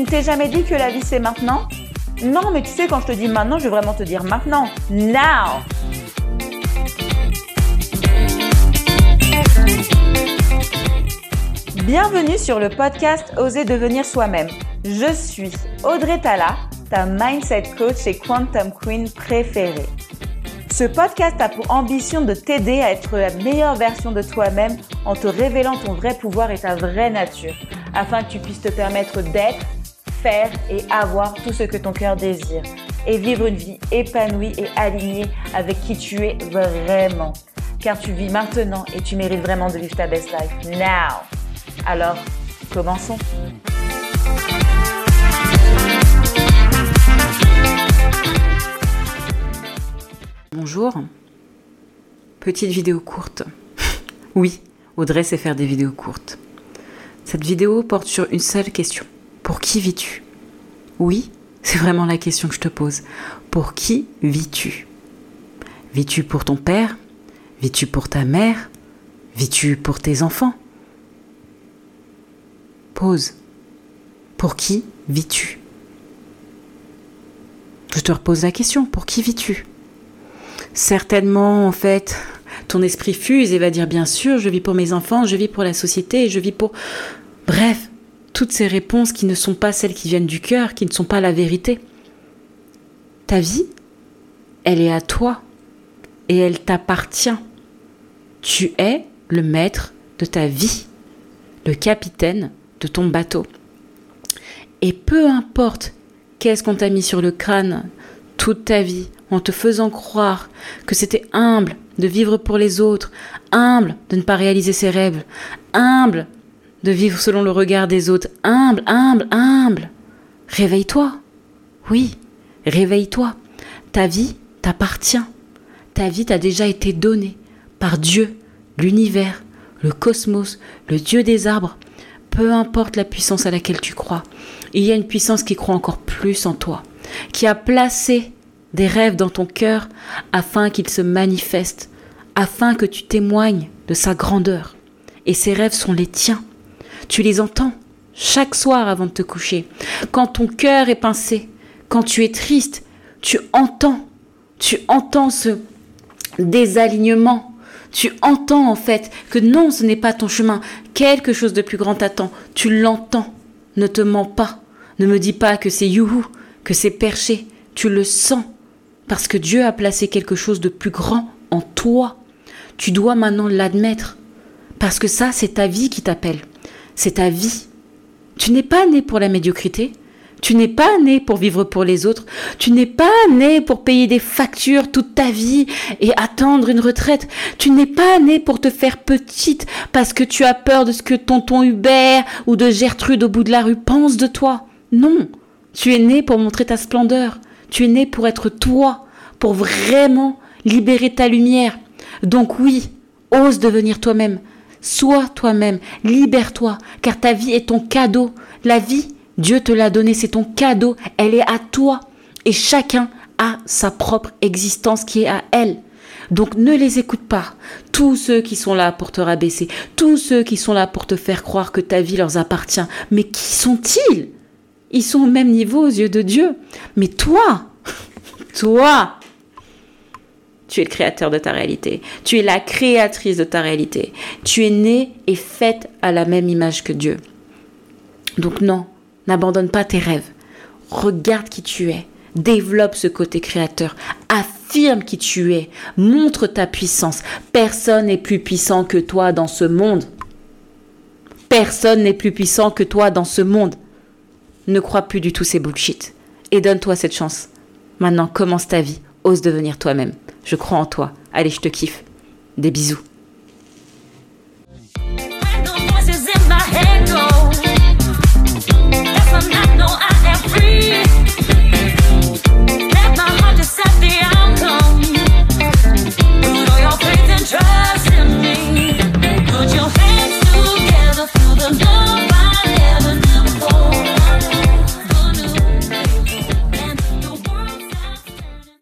ne t'es jamais dit que la vie c'est maintenant? Non, mais tu sais, quand je te dis maintenant, je veux vraiment te dire maintenant. Now Bienvenue sur le podcast Oser devenir soi-même. Je suis Audrey Tala, ta mindset coach et quantum queen préférée. Ce podcast a pour ambition de t'aider à être la meilleure version de toi-même en te révélant ton vrai pouvoir et ta vraie nature, afin que tu puisses te permettre d'être, faire et avoir tout ce que ton cœur désire, et vivre une vie épanouie et alignée avec qui tu es vraiment. Car tu vis maintenant et tu mérites vraiment de vivre ta best life now. Alors, commençons. Bonjour. Petite vidéo courte. oui, Audrey sait faire des vidéos courtes. Cette vidéo porte sur une seule question. Pour qui vis-tu? Oui, c'est vraiment la question que je te pose. Pour qui vis-tu? Vis-tu pour ton père? Vis-tu pour ta mère? Vis-tu pour tes enfants? Pause. Pour qui vis-tu? Je te repose la question. Pour qui vis-tu? Certainement, en fait, ton esprit fuse et va dire bien sûr, je vis pour mes enfants, je vis pour la société, je vis pour... Bref, toutes ces réponses qui ne sont pas celles qui viennent du cœur, qui ne sont pas la vérité. Ta vie, elle est à toi et elle t'appartient. Tu es le maître de ta vie, le capitaine de ton bateau. Et peu importe qu'est-ce qu'on t'a mis sur le crâne toute ta vie en te faisant croire que c'était humble de vivre pour les autres, humble de ne pas réaliser ses rêves, humble de vivre selon le regard des autres, humble, humble, humble. Réveille-toi. Oui, réveille-toi. Ta vie t'appartient. Ta vie t'a déjà été donnée par Dieu, l'univers, le cosmos, le Dieu des arbres, peu importe la puissance à laquelle tu crois, il y a une puissance qui croit encore plus en toi, qui a placé des rêves dans ton cœur afin qu'ils se manifestent, afin que tu témoignes de sa grandeur. Et ces rêves sont les tiens. Tu les entends chaque soir avant de te coucher. Quand ton cœur est pincé, quand tu es triste, tu entends, tu entends ce désalignement, tu entends en fait que non, ce n'est pas ton chemin, quelque chose de plus grand t'attend, tu l'entends, ne te mens pas, ne me dis pas que c'est youhou, que c'est perché, tu le sens, parce que Dieu a placé quelque chose de plus grand en toi. Tu dois maintenant l'admettre, parce que ça, c'est ta vie qui t'appelle, c'est ta vie. Tu n'es pas né pour la médiocrité, tu n'es pas né pour vivre pour les autres. Tu n'es pas né pour payer des factures toute ta vie et attendre une retraite. Tu n'es pas né pour te faire petite parce que tu as peur de ce que tonton Hubert ou de Gertrude au bout de la rue pensent de toi. Non. Tu es né pour montrer ta splendeur. Tu es né pour être toi, pour vraiment libérer ta lumière. Donc oui, ose devenir toi-même. Sois toi-même, libère-toi, car ta vie est ton cadeau. La vie, Dieu te l'a donné, c'est ton cadeau, elle est à toi. Et chacun a sa propre existence qui est à elle. Donc ne les écoute pas. Tous ceux qui sont là pour te rabaisser, tous ceux qui sont là pour te faire croire que ta vie leur appartient. Mais qui sont-ils? Ils sont au même niveau aux yeux de Dieu. Mais toi, toi, tu es le créateur de ta réalité. Tu es la créatrice de ta réalité. Tu es née et faite à la même image que Dieu. Donc non, N'abandonne pas tes rêves. Regarde qui tu es. Développe ce côté créateur. Affirme qui tu es. Montre ta puissance. Personne n'est plus puissant que toi dans ce monde. Personne n'est plus puissant que toi dans ce monde. Ne crois plus du tout ces bullshit. Et donne-toi cette chance. Maintenant, commence ta vie. Ose devenir toi-même. Je crois en toi. Allez, je te kiffe. Des bisous.